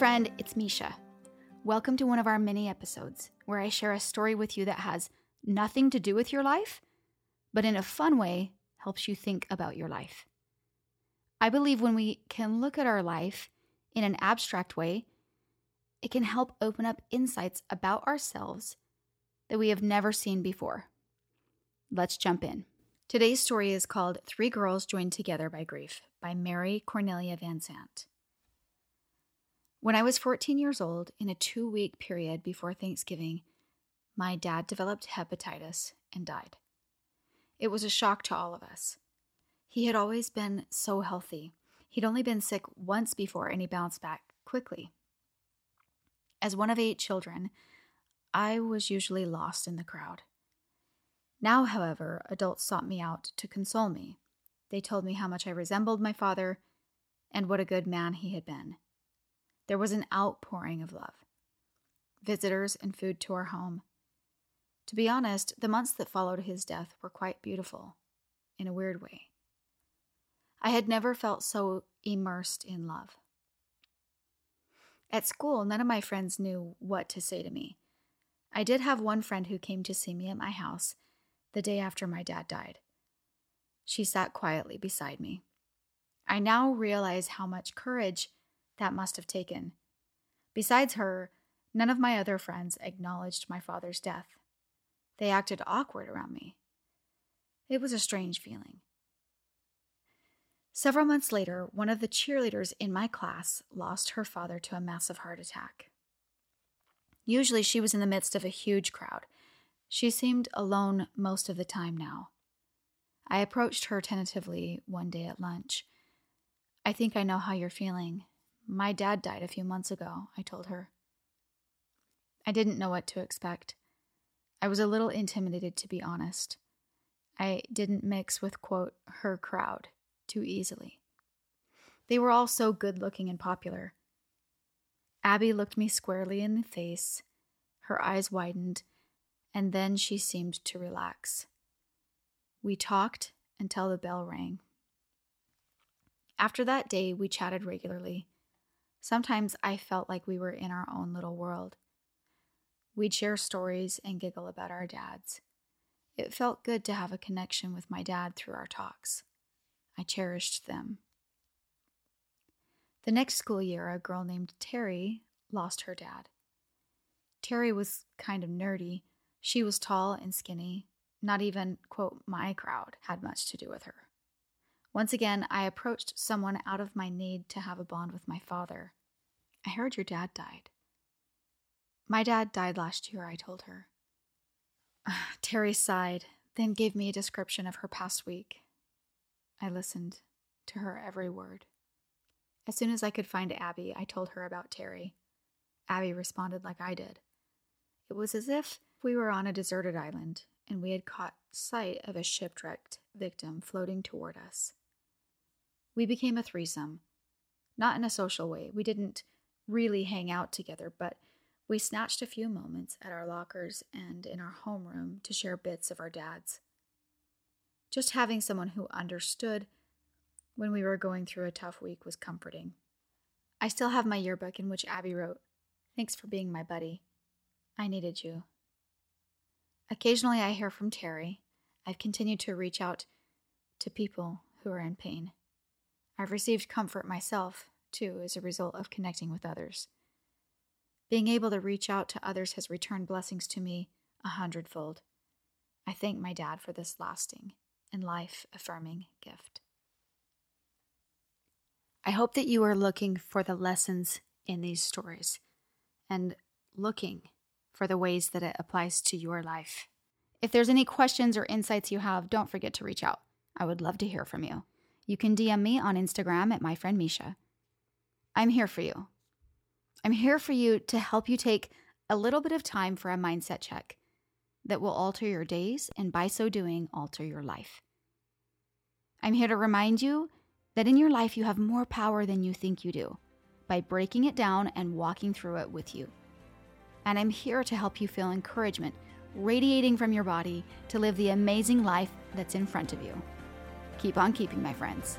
friend, it's Misha. Welcome to one of our mini episodes where I share a story with you that has nothing to do with your life, but in a fun way helps you think about your life. I believe when we can look at our life in an abstract way, it can help open up insights about ourselves that we have never seen before. Let's jump in. Today's story is called Three Girls Joined Together by Grief by Mary Cornelia Van Sant. When I was 14 years old, in a two week period before Thanksgiving, my dad developed hepatitis and died. It was a shock to all of us. He had always been so healthy. He'd only been sick once before and he bounced back quickly. As one of eight children, I was usually lost in the crowd. Now, however, adults sought me out to console me. They told me how much I resembled my father and what a good man he had been. There was an outpouring of love. Visitors and food to our home. To be honest, the months that followed his death were quite beautiful, in a weird way. I had never felt so immersed in love. At school, none of my friends knew what to say to me. I did have one friend who came to see me at my house the day after my dad died. She sat quietly beside me. I now realize how much courage that must have taken. Besides her, none of my other friends acknowledged my father's death. They acted awkward around me. It was a strange feeling. Several months later, one of the cheerleaders in my class lost her father to a massive heart attack. Usually, she was in the midst of a huge crowd. She seemed alone most of the time now. I approached her tentatively one day at lunch. I think I know how you're feeling. My dad died a few months ago, I told her. I didn't know what to expect. I was a little intimidated, to be honest. I didn't mix with, quote, her crowd too easily. They were all so good looking and popular. Abby looked me squarely in the face. Her eyes widened, and then she seemed to relax. We talked until the bell rang. After that day, we chatted regularly. Sometimes I felt like we were in our own little world. We'd share stories and giggle about our dads. It felt good to have a connection with my dad through our talks. I cherished them. The next school year, a girl named Terry lost her dad. Terry was kind of nerdy. She was tall and skinny. Not even, quote, my crowd had much to do with her. Once again, I approached someone out of my need to have a bond with my father. I heard your dad died. My dad died last year, I told her. Ah, Terry sighed, then gave me a description of her past week. I listened to her every word. As soon as I could find Abby, I told her about Terry. Abby responded like I did. It was as if we were on a deserted island and we had caught sight of a shipwrecked victim floating toward us. We became a threesome. Not in a social way. We didn't really hang out together, but we snatched a few moments at our lockers and in our homeroom to share bits of our dads. Just having someone who understood when we were going through a tough week was comforting. I still have my yearbook in which Abby wrote, Thanks for being my buddy. I needed you. Occasionally I hear from Terry. I've continued to reach out to people who are in pain. I've received comfort myself, too, as a result of connecting with others. Being able to reach out to others has returned blessings to me a hundredfold. I thank my dad for this lasting and life affirming gift. I hope that you are looking for the lessons in these stories and looking for the ways that it applies to your life. If there's any questions or insights you have, don't forget to reach out. I would love to hear from you. You can DM me on Instagram at my friend Misha. I'm here for you. I'm here for you to help you take a little bit of time for a mindset check that will alter your days and by so doing, alter your life. I'm here to remind you that in your life you have more power than you think you do by breaking it down and walking through it with you. And I'm here to help you feel encouragement radiating from your body to live the amazing life that's in front of you. Keep on keeping, my friends.